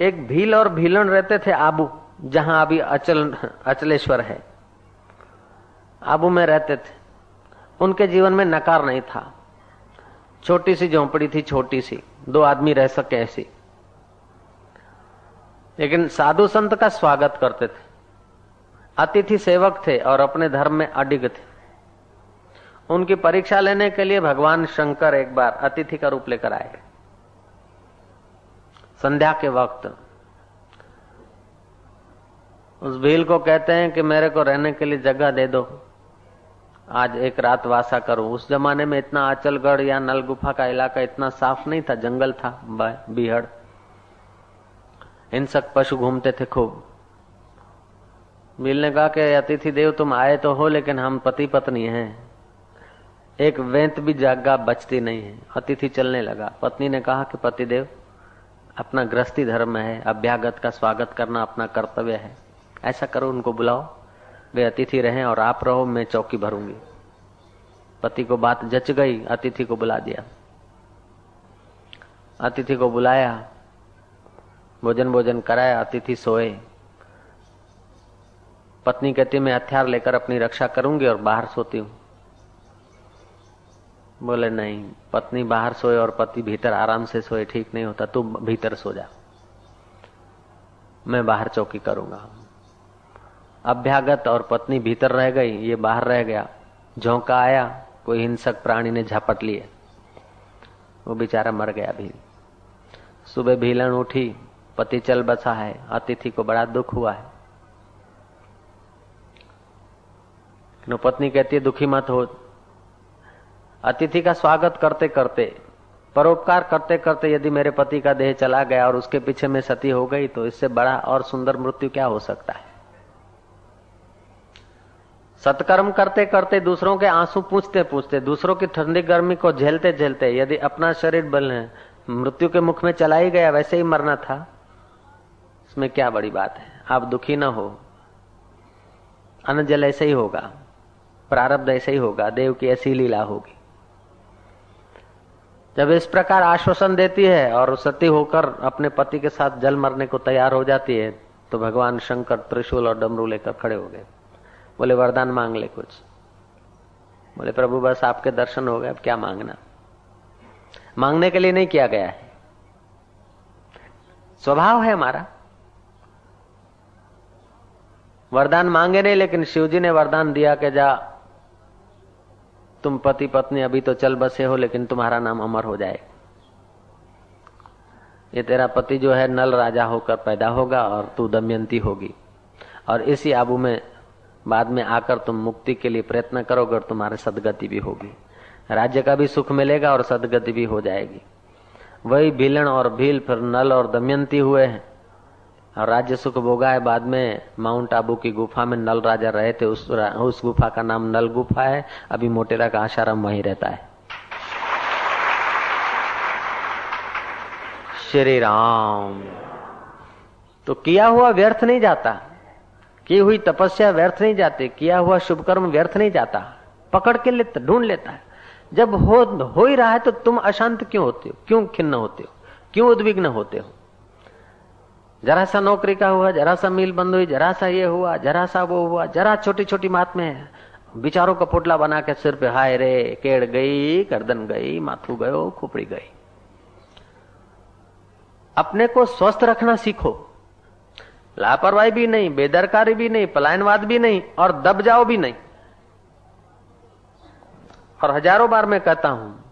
एक भील और भीलन रहते थे आबू, जहाँ अभी अचल, अचलेश्वर है। आबू में रहते थे। उनके जीवन में नकार नहीं था। छोटी सी झोंपड़ी थी, छोटी सी। दो आदमी रह सके ऐसी। लेकिन साधु संत का स्वागत करते थे। अतिथि सेवक थे और अपने धर्म में अडिग थे। उनकी परीक्षा लेने के लिए भगवान शंकर एक बार अतिथि का रूप लेकर आए। संध्या के वक्त। उस भील को कहते हैं कि मेरे को रहने के लिए जगह दे दो। आज एक रात वासा करूँ। उस जमाने में इतना आचलगढ़ या नल गुफा का इलाका इतना साफ़ नहीं था, जंगल था बिहड़। हिंसक पशु घूमते थे खूब। बिल ने कहा कि अतिथि देव, तुम आए तो हो, लेकिन हम पति पत्नी हैं। एक वेंत भी जागा बचती नहीं है। अतिथि चलने लगा। पत्नी ने कहा कि पति देव अपना गृहस्थी धर्म है, अभ्यागत का स्वागत करना अपना कर्तव्य है। ऐसा करो, उनको बुलाओ, वे अतिथि रहे और आप रहो, मैं चौकी भरूँगी। पति को बात जच गई, अतिथि को बुला दिया। अतिथि को बुलाया भोजन भोजन कराया, अतिथि सोए। पत्नी कहती, मैं हथियार लेकर अपनी रक्षा करूँगी और बाहर सोती हूँ। बोले, नहीं, पत्नी बाहर सोए और पति भीतर आराम से सोए, ठीक नहीं होता, तू भीतर सो जा। मैं बाहर चौकी करूँगा। अभ्यागत और पत्नी भीतर रह गई, ये बाहर रह गया। झोंका आया, कोई हिंसक प्राणी ने झपट लिए। वो बेचारा मर गया भी। सुबह भीलन उठी, पति चल बसा है, अतिथि को बड़ा दुख हुआ है। पत्नी कहती है, दुखी मत हो अतिथि का स्वागत करते करते, परोपकार करते करते यदि मेरे पति का देह चला गया और उसके पीछे में सती हो गई तो इससे बड़ा और सुंदर मृत्यु क्या हो सकता है? सत्कर्म करते करते दूसरों के आँसू पूछते पूछते, दूसरों की ठंडी गर्मी को झेलते झेलते यदि अपना शरीर बल मृत्यु के मुख में चला ही गया, वैसे ही मरना था। इसमें क्या बड़ी बात है? आप दुखी ना हो। अन्न जल ऐसे ही होगा, प्रारब्ध ऐसे ही होगा, देव की ऐसी लीला होगी। जब इस प्रकार आश्वासन देती है और सती होकर अपने पति के साथ जल मरने को तैयार हो जाती है तो भगवान शंकर, त्रिशूल और डमरू लेकर खड़े हो गए। बोले, वरदान मांग ले कुछ। बोले, प्रभु, बस आपके दर्शन हो गए, अब क्या मांगना? मांगने के लिए नहीं किया गया है। स्वभाव है हमारा। वरदान मांगे नहीं, लेकिन शिवजी ने वरदान दिया कि जा तुम पति पत्नी अभी तो चल बसे हो, लेकिन तुम्हारा नाम अमर हो जाए। ये तेरा पति जो है नल राजा होकर पैदा होगा और तू दमयंती होगी। और इसी आबू में, बाद में आकर तुम मुक्ति के लिए प्रयत्न करोगे और तुम्हारे सदगति भी होगी। राज्य का भी सुख मिलेगा और सदगति भी हो जाएगी। वही भीलन और भील फिर नल और दमयंती हुए हैं। राज्य सुख भोगा है बाद में माउंट आबू की गुफा में नल राजा रहे थे, उस उस गुफा का नाम नल गुफा है। अभी मोटेरा का आशाराम वहीं रहता है। श्री राम। तो किया हुआ व्यर्थ नहीं जाता। की हुई तपस्या व्यर्थ नहीं जाती, किया हुआ शुभ कर्म व्यर्थ नहीं जाता। पकड़ के लेता, ढूंढ लेता है। जब हो हो ही रहा है तो तुम अशांत क्यों होते हो? क्यों खिन्न होते हो? क्यों उद्विग्न होते हो? जरा सा नौकरी का हुआ जरा सा मिल बंद हुई जरा सा ये हुआ जरा सा वो हुआ, जरा छोटी छोटी बात में बिचारों का पोटला बना के सिर पे, हाय रे, केड़ गई, गर्दन गई, माथू गयो, खोपड़ी गई। अपने को स्वस्थ रखना सीखो। लापरवाही भी नहीं, बेदरकारी भी नहीं, पलायनवाद भी नहीं, और दब जाओ भी नहीं। और हज़ारों बार मैं कहता हूँ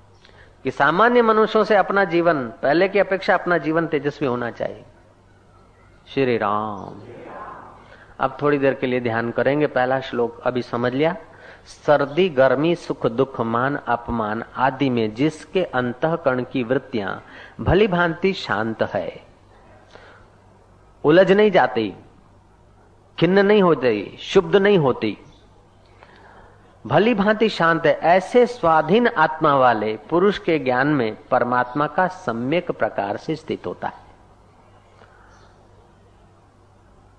कि सामान्य मनुष्यों से अपना जीवन, पहले की अपेक्षा अपना जीवन तेजस्वी होना चाहिए। श्री राम अब थोड़ी देर के लिए ध्यान करेंगे, पहला श्लोक अभी समझ लिया। सर्दी, गर्मी, सुख, दुख, मान, अपमान आदि में जिसके अंतकरण की वृत्तियाँ, भली भांति शांत है। उलझ नहीं जाती, खिन्न नहीं होती, शुद्ध नहीं होती। भली भांति शांत है, ऐसे स्वाधीन आत्मा वाले पुरुष के ज्ञान में परमात्मा का सम्यक प्रकार से स्थित होता है।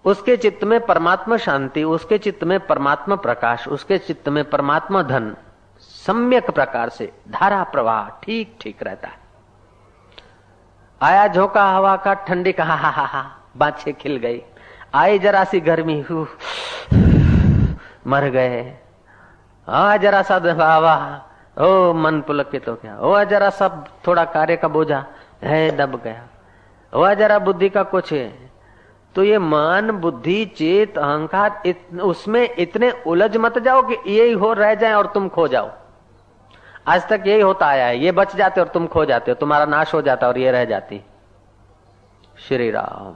उसके चित्त में परमात्मा शांति, उसके चित्त में परमात्मा प्रकाश, उसके चित्त में परमात्मा धन, सम्यक प्रकार से, धारा प्रवाह ठीक ठीक रहता है। आया झोंका हवा का, ठंडी का, हा हा हा बाछे खिल गई। आई जरा सी गर्मी मर गए। आ जरा सा हवा ओ, मन पुलकित हो गया ओ जरा सब थोड़ा कार्य का बोझा है, दब गया। ओ जरा बुद्धि का कुछ है। तो ये मन बुद्धि चेत अहंकार इत, उसमें इतने उलझ मत जाओ कि यही हो रह जाए और तुम खो जाओ। आज तक यही होता आया है ये बच जाते और तुम खो जाते हो तुम्हारा नाश हो जाता और ये रह जाती। श्री राम।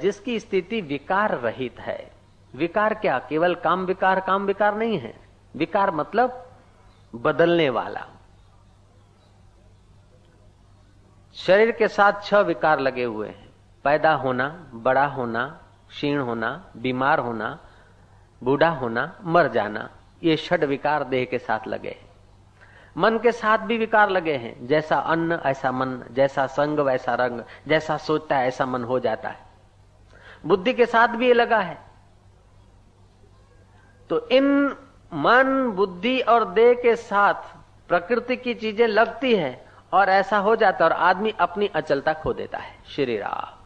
जिसकी स्थिति विकार रहित है विकार क्या? केवल काम विकार काम विकार नहीं है। विकार मतलब बदलने वाला। शरीर के साथ छह विकार लगे हुए हैं। पैदा होना, बड़ा होना, क्षीण होना, बीमार होना, बूढ़ा होना, मर जाना, ये षड विकार देह के साथ लगे हैं। मन के साथ भी विकार लगे हैं। जैसा अन्न, ऐसा मन, जैसा संग, वैसा रंग, जैसा सोचता है, ऐसा मन हो जाता है। बुद्धि के साथ भी ये लगा है। तो इन मन, बुद्धि और देह के साथ प्रकृति की चीज़ें लगती है और ऐसा हो जाता है और आदमी अपनी अचलता खो देता है। श्री राम।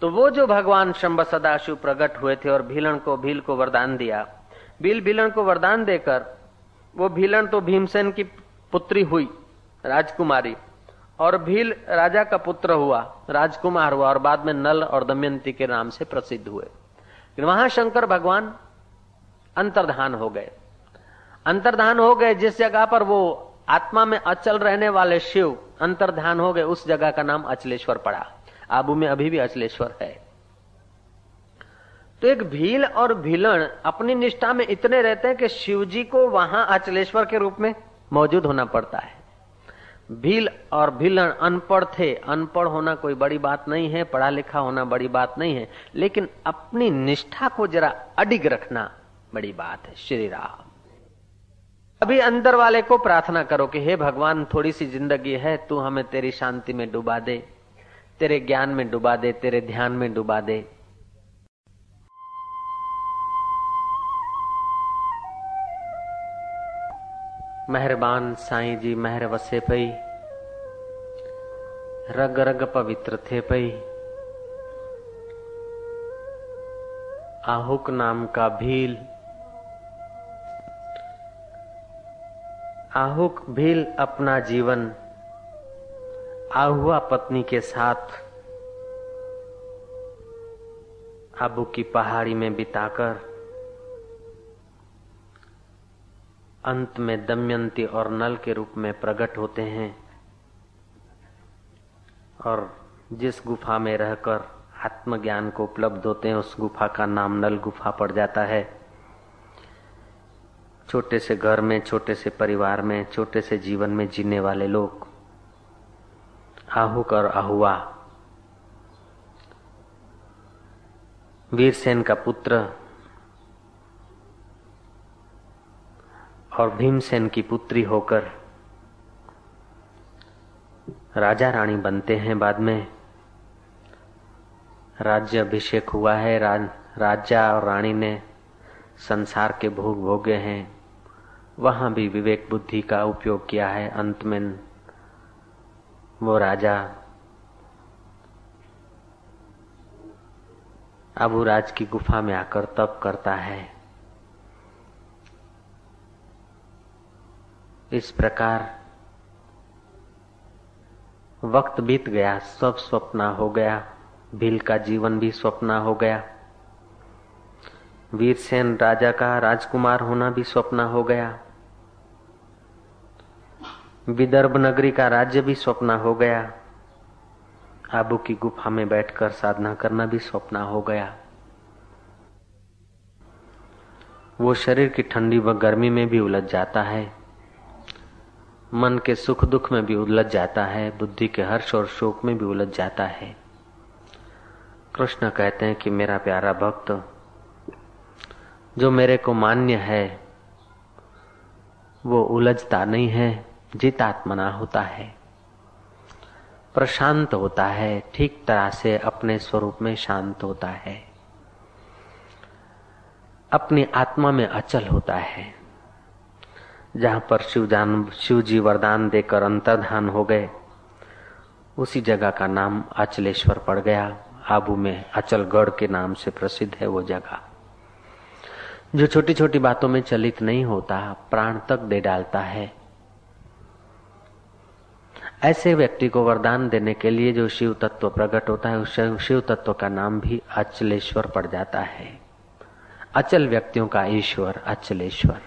तो वो जो भगवान शंभ सदाशिव प्रकट हुए थे और भीलन को, भील को वरदान दिया। भील, भीलन को वरदान देकर, वो भीलन तो भीमसेन की पुत्री हुई, राजकुमारी। और भील राजा का पुत्र हुआ, राजकुमार हुआ, और बाद में नल और दमयंती के नाम से प्रसिद्ध हुए। वहाँ शंकर भगवान अंतर्धान हो गए। अंतर्धान हो गए जिस जगह पर वो आत्मा में अचल रहने वाले शिव अंतर्धान हो गए, उस जगह का नाम अचलेश्वर पड़ा। आबू में अभी भी अचलेश्वर है। तो एक भील और भीलण अपनी निष्ठा में इतने रहते हैं कि शिव जी को वहाँ अचलेश्वर के रूप में मौजूद होना पड़ता है। भील और भीलण अनपढ़ थे। अनपढ़ होना कोई बड़ी बात नहीं है पढ़ा लिखा होना बड़ी बात नहीं है, लेकिन अपनी निष्ठा को जरा अडिग रखना बड़ी बात है। श्री राम। अभी अंदर वाले को प्रार्थना करो कि, हे भगवान, थोड़ी सी ज़िंदगी है, तू हमें तेरी शांति में डुबा दे। तेरे ज्ञान में डुबा दे, तेरे ध्यान में डुबा दे। मेहरबान साईं जी, मेहर वसे पई। रग रग पवित्र थे पई। आहुक नाम का भील। आहुक भील अपना जीवन आहुआ पत्नी के साथ आबू की पहाड़ी में बिताकर अंत में दमयंती और नल के रूप में प्रकट होते हैं और जिस गुफा में रहकर आत्मज्ञान को उपलब्ध होते हैं, उस गुफा का नाम नल गुफा पड़ जाता है। छोटे से घर में, छोटे से परिवार में, छोटे से जीवन में जीने वाले लोग आहुक और आहुआ वीरसेन का पुत्र और भीमसेन की पुत्री होकर राजा रानी बनते हैं बाद में। राज्य अभिषेक हुआ है रा, राजा और रानी ने संसार के भोग भोगे हैं। वहाँ भी विवेक बुद्धि का उपयोग किया है अंत में। वो राजा। अबूराज की गुफा में आकर तप करता है। इस प्रकार वक्त बीत गया, सब स्वप्न हो गया, भील का जीवन भी स्वप्न हो गया। वीरसेन राजा का राजकुमार होना भी स्वप्न हो गया। विदर्भ नगरी का राज्य भी स्वप्न हो गया। आबू की गुफा में बैठकर साधना करना भी स्वप्न हो गया। वो शरीर की ठंडी व गर्मी में भी उलझ जाता है। मन के सुख दुख में भी उलझ जाता है। बुद्धि के हर्ष और शोक में भी उलझ जाता है। कृष्ण कहते हैं कि मेरा प्यारा भक्त, जो मेरे को मान्य है, वो उलझता नहीं है। जितात्मना होता है। प्रशांत होता है, ठीक तरह से अपने स्वरूप में शांत होता है। अपनी आत्मा में अचल होता है। जहाँ पर शिवजान शिव जी वरदान देकर अंतर्धान हो गए, उसी जगह का नाम अचलेश्वर पड़ गया। आबू में अचलगढ़ के नाम से प्रसिद्ध है वो जगह। जो छोटी छोटी बातों में चलित नहीं होता, प्राण तक दे डालता है। ऐसे व्यक्ति को वरदान देने के लिए जो शिव तत्व प्रकट होता है, उस शिव तत्व का नाम भी अचलेश्वर पड़ जाता है। अचल व्यक्तियों का ईश्वर, अचलेश्वर।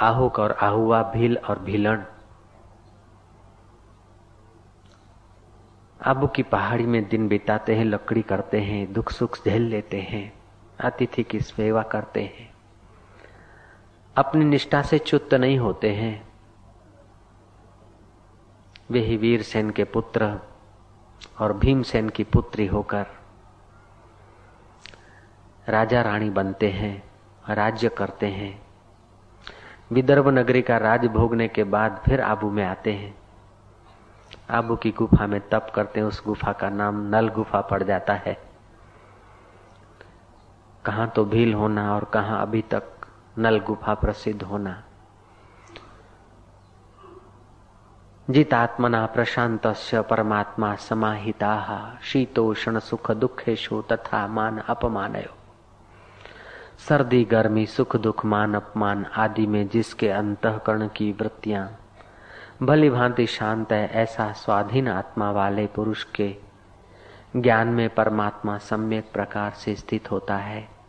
आहुक और आहुआ, भील और भीलन आबू की पहाड़ी में दिन बिताते हैं, लकड़ी करते हैं, दुख सुख झेल लेते हैं, अतिथि की सेवा करते हैं। अपनी निष्ठा से च्युत नहीं होते हैं। वे ही वीर सेन के पुत्र और भीमसेन की पुत्री होकर राजा रानी बनते हैं, राज्य करते हैं। विदर्भ नगरी का राज भोगने के बाद फिर आबू में आते हैं। आबू की गुफा में तप करते हैं, उस गुफा का नाम नल गुफा पड़ जाता है। कहा तो भील होना और कहा अभी तक नल गुफा प्रसिद्ध होना। जितात्मना प्रशांत परमात्मा समाहिता, शीतोषण सुख दुखेशु तथा मान अपमान सर्दी, गर्मी, सुख दुख, मान अपमान आदि में जिसके अंतकरण की वृत्तियाँ भली भांति शांत है, ऐसा स्वाधीन आत्मा वाले पुरुष के ज्ञान में परमात्मा सम्यक प्रकार से स्थित होता है।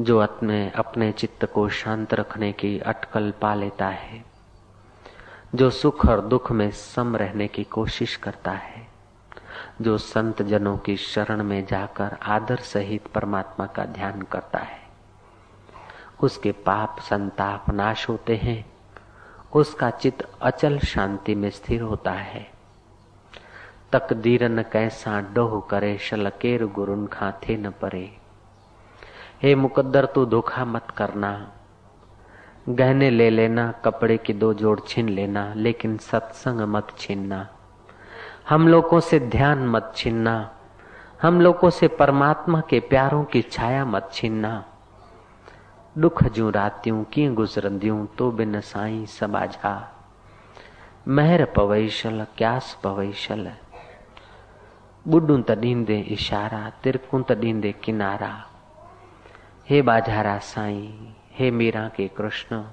जो अपने अपने चित्त को शांत रखने की अटकल पा लेता है, जो सुख और दुख में सम रहने की कोशिश करता है, जो संत जनों की शरण में जाकर आदर सहित परमात्मा का ध्यान करता है। उसके पाप संताप नाश होते हैं, उसका चित्त अचल शांति में स्थिर होता है। तकदीरन कैसा डोह करे, शलकेर गुरुन खाथे न परे। हे मुकद्दर, तू धोखा मत करना। गहने ले लेना, कपड़े की दो जोड़ छीन लेना, लेकिन सत्संग मत छीनना। हम लोगों से ध्यान मत छीनना। हम लोगों से परमात्मा के प्यारों की छाया मत छीनना। दुख जू रातियों की गुजरंदियूं तो बिन साई समाजा महर पवैशल, क्यास पवैशल। बुडू तॾींदे इशारा, तिरकू तॾींदे किनारा। हे बाजारा साई, हे मीरा के कृष्ण,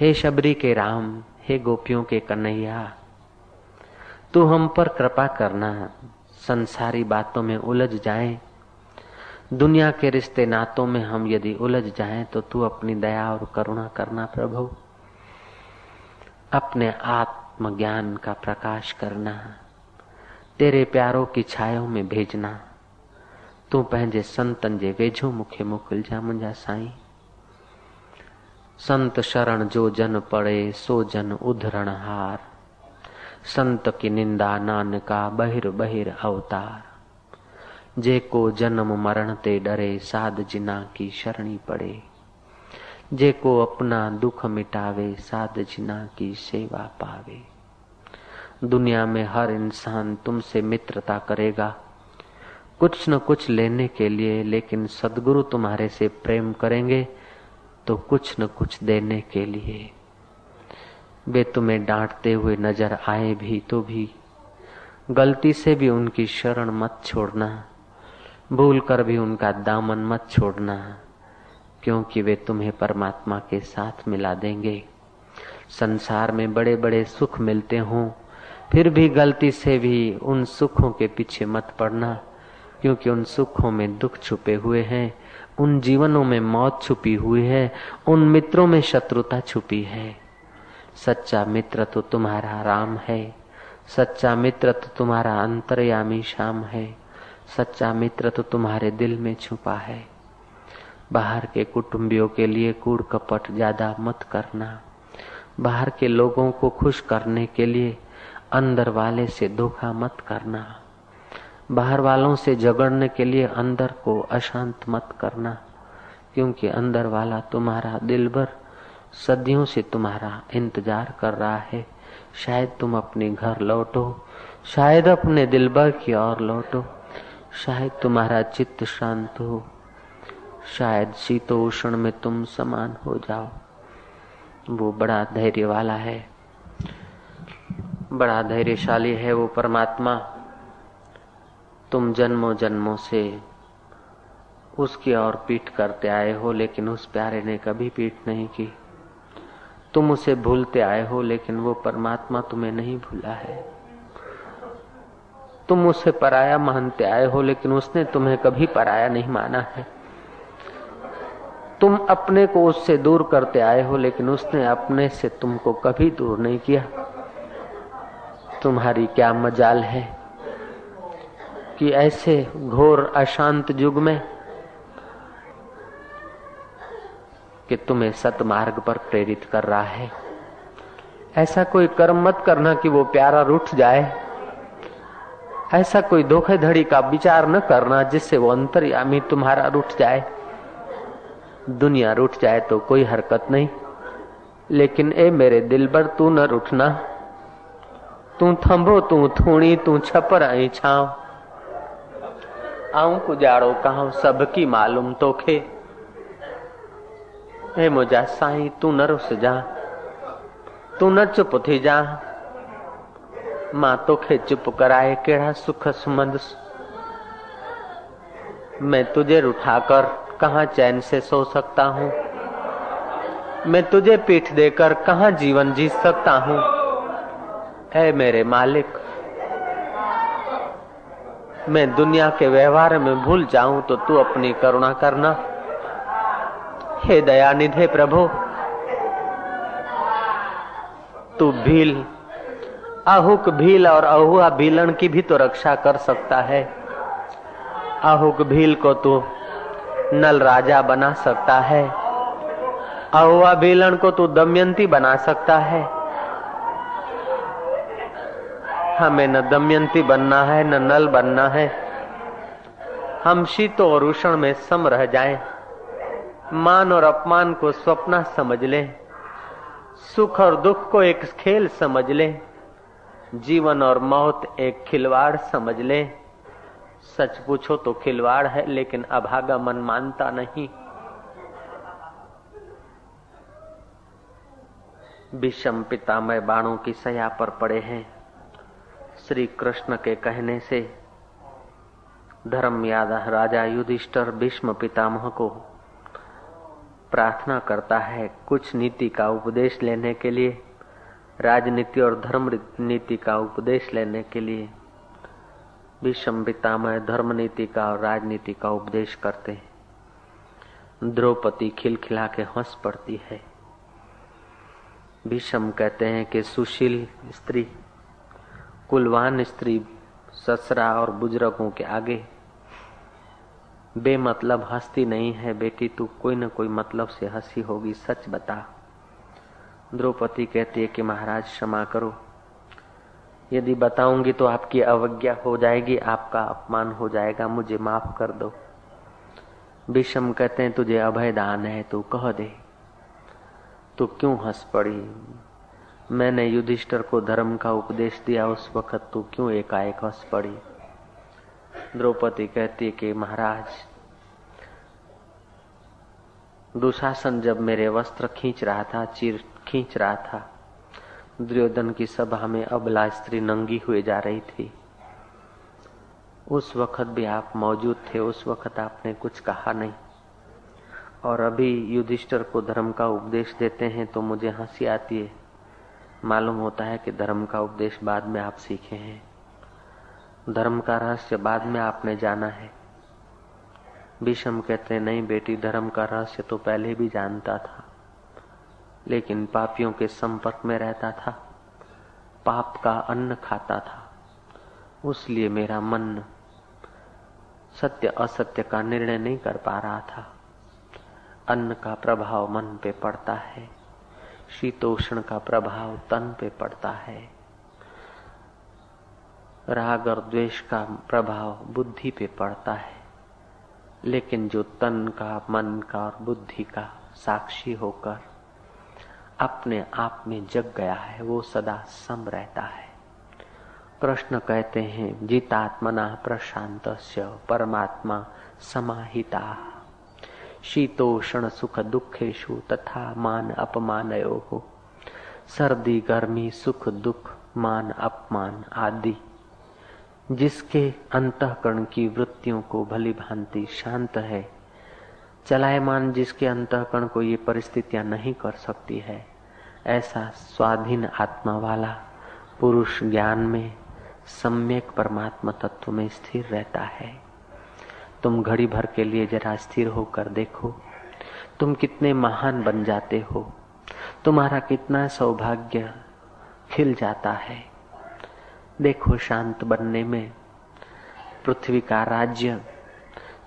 हे शबरी के राम, हे गोपियों के कन्हैया, तू हम पर कृपा करना, संसारी बातों में उलझ जाए। दुनिया के रिश्ते नातों में हम यदि उलझ जाए तो तू अपनी दया और करुणा करना प्रभु। अपने आत्मज्ञान का प्रकाश करना, तेरे प्यारों की छायों में भेजना। तूं पंहिंजे संतनि जे वेझो मूंखे मोकिलिजांइ मुंहिंजा साईं। संत शरण जो जन पड़े, सो जन उधरण हार। संत की निंदा नानका, बहिर बहिर अवतार। जेको जन्म मरण ते डरे, साध जिना की शरणी पड़े। जेको अपना दुख मिटावे, साध जिना की सेवा पावे। दुनिया में हर इंसान तुमसे मित्रता करेगा कुछ न कुछ लेने के लिए, लेकिन सदगुरु तुम्हारे से प्रेम करेंगे तो कुछ न कुछ देने के लिए। वे तुम्हें डांटते हुए नज़र आए भी तो भी। गलती से भी उनकी शरण मत छोड़ना भूल कर भी उनका दामन मत छोड़ना, क्योंकि वे तुम्हें परमात्मा के साथ मिला देंगे। संसार में बड़े बड़े सुख मिलते हों, फिर भी गलती से भी उन सुखों के पीछे मत पड़ना। क्योंकि उन सुखों में दुख छुपे हुए हैं, उन जीवनों में मौत छुपी हुई है, उन मित्रों में शत्रुता छुपी है। सच्चा मित्र तो तुम्हारा राम है, सच्चा मित्र तो तुम्हारा अंतर्यामी शाम है, सच्चा मित्र तो तुम्हारे दिल में छुपा है। बाहर के कुटुंबियों के लिए कूड़ कपट ज़्यादा मत करना, बाहर के लोगों को खुश करने के लिए अंदर वाले से धोखा मत करना। बाहर वालों से झगड़ने के लिए अंदर को अशांत मत करना, क्योंकि अंदर वाला तुम्हारा दिल भर सदियों से तुम्हारा इंतज़ार कर रहा है। शायद तुम अपने घर लौटो, शायद अपने दिल भर की ओर लौटो, शायद तुम्हारा चित्त शांत हो, शायद शीतोषण में तुम समान हो जाओ। वो बड़ा धैर्य वाला है, बड़ा धैर्यशाली है वो परमात्मा। तुम जन्मों जन्मों से उसकी और पीठ करते आए हो, लेकिन उस प्यारे ने कभी पीठ नहीं की। तुम उसे भूलते आए हो, लेकिन वो परमात्मा तुम्हें नहीं भूला है। तुम उसे पराया मानते आए हो, लेकिन उसने तुम्हें कभी पराया नहीं माना है। तुम अपने को उससे दूर करते आए हो, लेकिन उसने अपने से तुमको कभी दूर नहीं किया। तुम्हारी क्या मजाल है? कि ऐसे घोर अशांत युग में कि तुम्हें सतमार्ग पर प्रेरित कर रहा है। ऐसा कोई कर्म मत करना कि वो प्यारा रूठ जाए। ऐसा कोई धोखेधड़ी का विचार न करना जिससे वो अंतर्यामी तुम्हारा रूठ जाए। दुनिया रूठ जाए तो कोई हरकत नहीं। लेकिन ए मेरे दिल पर तू न रूठना। तू थंभो, तू थूणी, तू छपर आई छाव। आऊँ कुजाड़ो कहूँ सबकी मालूम तोखे। हे मुझा साईं, तू न रुस जा, तू न चुप थी जा। माँ तोखे चुप कराए, केड़ा सुख सुमंद मैं तुझे उठाकर कहा चैन से सो सकता हूँ? मैं तुझे पीठ देकर कहा जीवन जी सकता हूँ? है मेरे मालिक मैं दुनिया के व्यवहार में भूल जाऊँ तो तू अपनी करुणा करना। हे दया निधे प्रभु, तू भील, आहुक भील और अहुआ भीलन की भी तो रक्षा कर सकता है। आहुक भील को तू नल राजा बना सकता है। अहुआ भीलन को तू दमयंती बना सकता है। हमें न दमयंती बनना है न नल बनना है। हम शीतो और उषण में सम रह जाएँ, मान और अपमान को स्वप्न समझ लें। सुख और दुख को एक खेल समझ लें। जीवन और मौत एक खिलवाड़ समझ लें। सच पूछो तो खिलवाड़ है लेकिन अभागा मन मानता नहीं। विषम पिता पितामय बाणों की सया पर पड़े हैं। श्री कृष्ण के कहने से धर्म याद राजा युधिष्ठर भीष्म पितामह को प्रार्थना करता है कुछ नीति का उपदेश लेने के लिए, राजनीति और धर्म नीति का उपदेश लेने के लिए विषम पितामह धर्म नीति का और राजनीति का उपदेश करते हैं। द्रौपदी खिलखिला के हंस पड़ती है। भीषम कहते हैं कि सुशील स्त्री कुलवान स्त्री ससरा और बुज़ुर्गों के आगे, बेमतलब हंसती नहीं है बेटी, तू कोई न कोई मतलब से हँसी होगी, सच बता। द्रौपदी कहती है कि महाराज, क्षमा करो। यदि बताऊँगी तो आपकी अवज्ञा हो जाएगी, आपका अपमान हो जाएगा, मुझे माफ़ कर दो। विषम कहते हैं, तुझे अभय दान है, तू कह दे। तू क्यों हंस पड़ी? मैंने युधिष्ठर को धर्म का उपदेश दिया, उस वक्त तू क्यों एकाएक हंस पड़ी? द्रौपदी कहती कि महाराज, दुशासन जब मेरे वस्त्र खींच रहा था, चिर खींच रहा था, दुर्योधन की सभा में अबला स्त्री नंगी हुए जा रही थी। उस वक्त भी आप मौजूद थे, उस वक्त आपने कुछ कहा नहीं। और अभी युधिष्ठर को धर्म का उपदेश देते हैं तो मुझे हँसी आती है। मालूम होता है कि धर्म का उपदेश बाद में आप सीखे हैं। धर्म का रहस्य बाद में आपने जाना है। विषम कहते हैं, नहीं बेटी, धर्म का रहस्य तो पहले भी जानता था, लेकिन पापियों के संपर्क में रहता था। पाप का अन्न खाता था। उसलिए मेरा मन सत्य असत्य का निर्णय नहीं कर पा रहा था। अन्न का प्रभाव मन पे पड़ता है। शीतोष्ण का प्रभाव तन पे पड़ता है। राग और द्वेष का प्रभाव बुद्धि पे पड़ता है। लेकिन जो तन का, मन का और बुद्धि का साक्षी होकर अपने आप में जग गया है, वो सदा सम रहता है। कृष्ण कहते हैं, जितात्मना प्रशांत परमात्मा समाहिता। शीतोषण सुख दुखेशु तथा मान अपमान हो सर्दी, गर्मी, सुख, दुख, मान, अपमान आदि। जिसके अंतकरण की वृत्तियों को भली भांति शांत है, चलायमान जिसके अंतकरण को ये परिस्थितियाँ नहीं कर सकती है, ऐसा स्वाधीन आत्मा वाला पुरुष ज्ञान में सम्यक परमात्मा तत्व में स्थिर रहता है। तुम घड़ी भर के लिए जरा स्थिर होकर देखो। तुम कितने महान बन जाते हो। तुम्हारा कितना सौभाग्य खिल जाता है। देखो शांत बनने में। पृथ्वी का राज्य।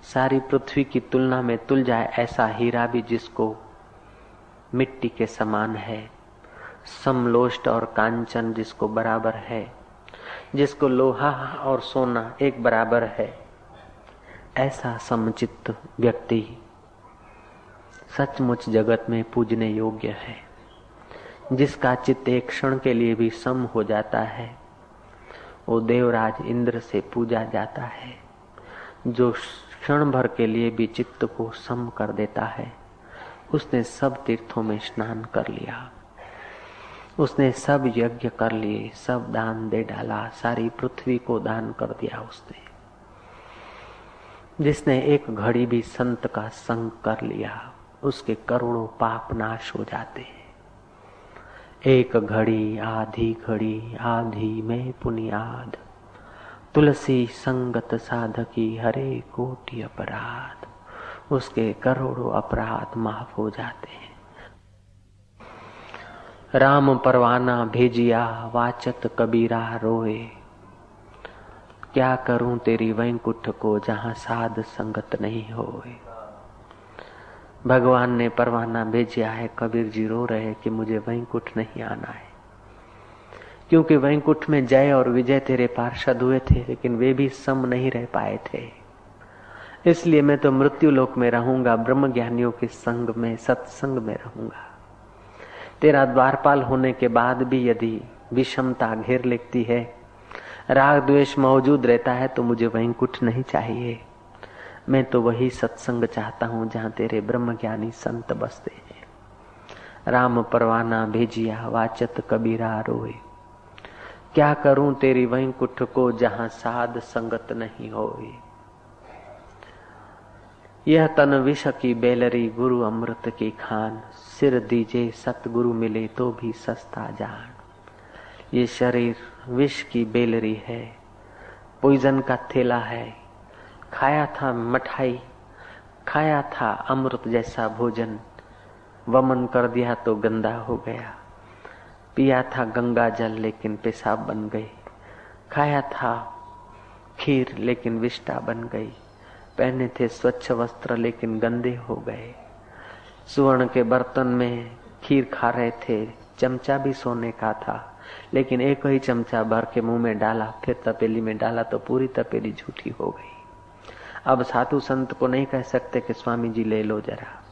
सारी पृथ्वी की तुलना में तुल जाए ऐसा हीरा भी जिसको मिट्टी के समान है। समलोष्ट और कांचन जिसको बराबर है। जिसको लोहा और सोना एक बराबर है। ऐसा समचित्त व्यक्ति सचमुच जगत में पूजने योग्य है, जिसका चित्त एक क्षण के लिए भी सम हो जाता है। वो देवराज इंद्र से पूजा जाता है, जो क्षण भर के लिए भी चित्त को सम कर देता है। उसने सब तीर्थों में स्नान कर लिया। उसने सब यज्ञ कर लिए, सब दान दे डाला, सारी पृथ्वी को दान कर दिया उसने। जिसने एक घड़ी भी संत का संग कर लिया, उसके करोड़ों पाप नाश हो जाते हैं। एक घड़ी, आधी घड़ी, आधी में पुनियाद। तुलसी संगत साधकी हरे कोटि अपराध। उसके करोड़ों अपराध माफ़ हो जाते हैं। राम परवाना भेजिया, वाचत कबीरा रोए। क्या करूँ तेरी वैंकुठ को जहाँ साध संगत नहीं होए? भगवान ने परवाना भेजा है, कबीर जी रो रहे कि मुझे वैंकुट नहीं आना है। क्योंकि वैंकुट में जय और विजय तेरे पार्षद हुए थे, लेकिन वे भी सम नहीं रह पाए थे। इसलिए मैं तो मृत्यु लोक में रहूँगा ब्रह्म ज्ञानियों के संग में, सत्संग में रहूँगा। तेरा द्वारपाल होने के बाद भी यदि विषमता घेर लेती है राग द्वेष मौजूद रहता है तो मुझे वैंकुट नहीं चाहिए। मैं तो वही सत्संग चाहता हूँ जहाँ तेरे ब्रह्म ज्ञानी संत बसते हैं। राम परवाना भेजिया, वाचत कबीरा रोए। क्या करूँ तेरी वैंकुठ को जहाँ साध संगत नहीं होए? यह तन विष की बेलरी गुरु अमृत की खान। सिर दीजे सतगुरु मिले तो भी सस्ता जान। ये शरीर विष की बेलरी है पॉइजन का थैला है। खाया था मठाई, खाया था अमृत जैसा भोजन, वमन कर दिया तो गंदा हो गया। पिया था गंगा जल लेकिन पेशाब बन गई। खाया था खीर लेकिन विष्टा बन गई। पहने थे स्वच्छ वस्त्र लेकिन गंदे हो गए। सुवर्ण के बर्तन में खीर खा रहे थे, चमचा भी सोने का था। लेकिन एक ही चमचा भर के मुँह में डाला, फिर तपेली में डाला तो पूरी तपेली झूठी हो गई। अब साधु संत को नहीं कह सकते कि स्वामी जी ले लो जरा।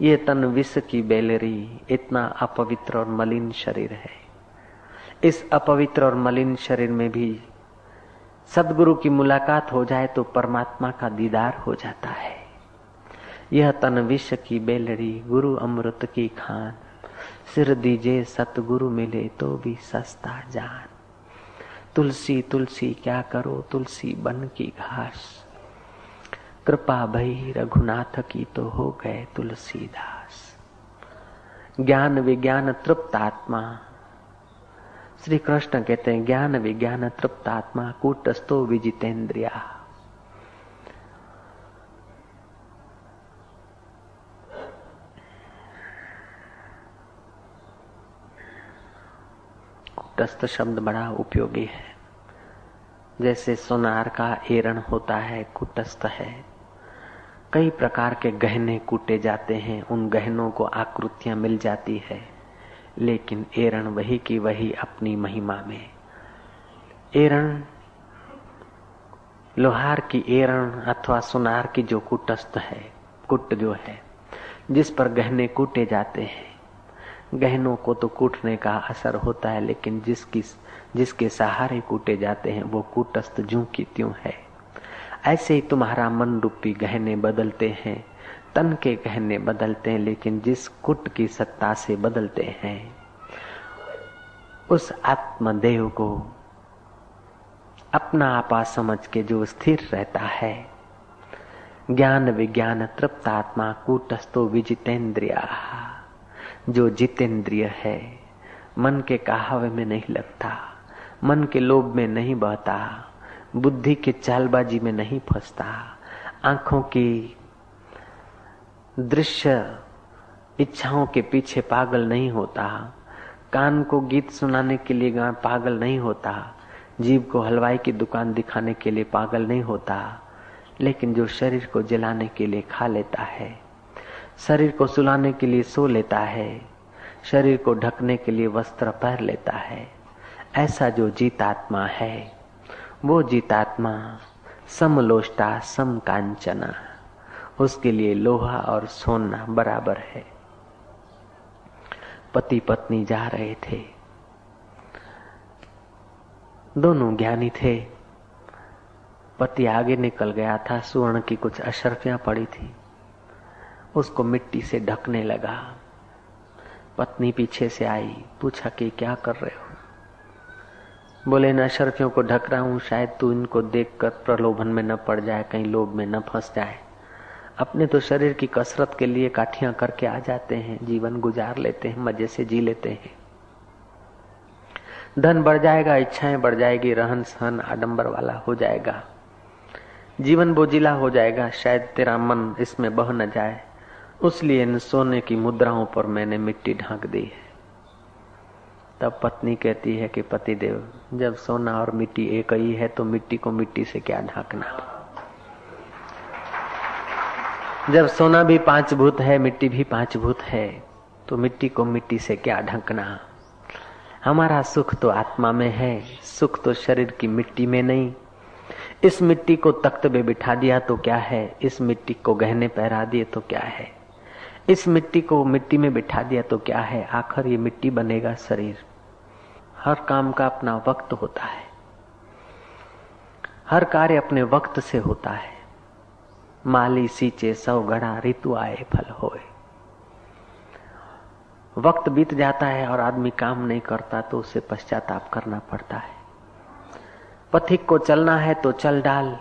ये तन विष की बेलरी, इतना अपवित्र और मलिन शरीर है। इस अपवित्र और मलिन शरीर में भी सदगुरु की मुलाकात हो जाए तो परमात्मा का दीदार हो जाता है। यह तन विष की बेलड़ी गुरु अमृत की खान। सिर दीजे, सतगुरु मिले तो भी सस्ता जान। तुलसी तुलसी, क्या करो? तुलसी बन की घास। कृपा भई, रघुनाथ की तो हो गए तुलसीदास ज्ञान विज्ञान तृप्त आत्मा। श्री कृष्ण कहते हैं, ज्ञान विज्ञान तृप्त आत्मा, कूटस्थो विजितेन्द्रिया कूटस्थ शब्द बड़ा उपयोगी है। जैसे सोनार का एरण होता है, कुटस्थ है। कई प्रकार के गहने कूटे जाते हैं, उन गहनों को आकृतियाँ मिल जाती है। लेकिन एरण वही की वही अपनी महिमा में। एरण, लोहार की एरण अथवा सुनार की जो कुटस्थ है, कुट जो है, जिस पर गहने कूटे जाते हैं गहनों को तो कूटने का असर होता है, लेकिन जिसकी, जिसके सहारे कूटे जाते हैं, वो कूटस्थ जू की त्यों है। ऐसे ही तुम्हारा मन रूपी गहने बदलते हैं, तन के गहने बदलते हैं, लेकिन जिस कुट की सत्ता से बदलते हैं, उस आत्मदेव को अपना आपा समझ के जो स्थिर रहता है, ज्ञान विज्ञान तृप्त आत्मा कूटस्थो विजितेंद्रिया। जो जितेंद्रिय है। मन के कहावे में नहीं लगता, मन के लोभ में नहीं बहता, बुद्धि के चालबाजी में नहीं फंसता। आँखों की दृश्य इच्छाओं के पीछे पागल नहीं होता। कान को गीत सुनाने के लिए पागल नहीं होता। जीव को हलवाई की दुकान दिखाने के लिए पागल नहीं होता। लेकिन जो शरीर को जलाने के लिए खा लेता है शरीर को सुलाने के लिए सो लेता है। शरीर को ढकने के लिए वस्त्र पहन लेता है। ऐसा जो जीतात्मा है, वो जीतात्मा समलोष्टा सम कांचना उसके लिए लोहा और सोना बराबर है। पति पत्नी जा रहे थे। दोनों ज्ञानी थे। पति आगे निकल गया था, सुवर्ण की कुछ अशर्फियाँ पड़ी थी। उसको मिट्टी से ढकने लगा। पत्नी पीछे से आई, पूछा कि क्या कर रहे हो? बोले, इन अशरफियों को ढक रहा हूँ, शायद तू इनको देखकर प्रलोभन में न पड़ जाए, कहीं लोभ में न फंस जाए। अपने तो शरीर की कसरत के लिए काठियाँ करके आ जाते हैं, जीवन गुजार लेते हैं, मज़े से जी लेते हैं। धन बढ़ जाएगा, इच्छाएँ बढ़ जाएगी, रहन सहन आडंबर वाला हो जाएगा। जीवन बोझिला हो जाएगा, शायद तेरा मन इसमें बह न जाए। उसलिए इन सोने की मुद्राओं पर मैंने मिट्टी ढांक दी है। तब पत्नी कहती है कि, पतिदेव, जब सोना और मिट्टी एक ही है तो मिट्टी को मिट्टी से क्या ढांकना? जब सोना भी पाँच भूत है, मिट्टी भी पाँच भूत है तो मिट्टी को मिट्टी से क्या ढंकना? हमारा सुख तो आत्मा में है, सुख तो शरीर की मिट्टी में नहीं। इस मिट्टी को तख्त में बिठा दिया तो क्या है? इस मिट्टी को गहने पहरा दिए तो क्या है? इस मिट्टी को मिट्टी में बिठा दिया तो क्या है? आखिर ये मिट्टी बनेगा शरीर। हर काम का अपना वक्त होता है। हर कार्य अपने वक्त से होता है। माली सींचे, सौ घड़ा ऋतु आए, फल होए। वक्त बीत जाता है और आदमी काम नहीं करता तो उसे पश्चाताप करना पड़ता है। पथिक को चलना है तो चल डाल।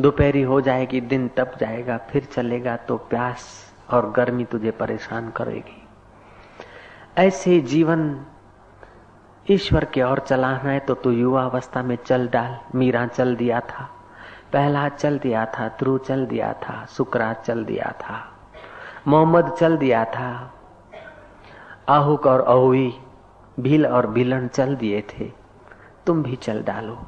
दोपहरी हो जाएगी, दिन तप जाएगा, फिर चलेगा तो प्यास। और गर्मी तुझे परेशान करेगी। ऐसे जीवन ईश्वर की ओर चलाना है तो तू युवा अवस्था में चल डाल। मीरा चल दिया था पहला चल दिया था, ध्रुव चल दिया था सुकरा चल दिया था, मोहम्मद चल दिया था, आहुक और अहुई, भील और भीलन चल दिए थे। तुम भी चल डालो।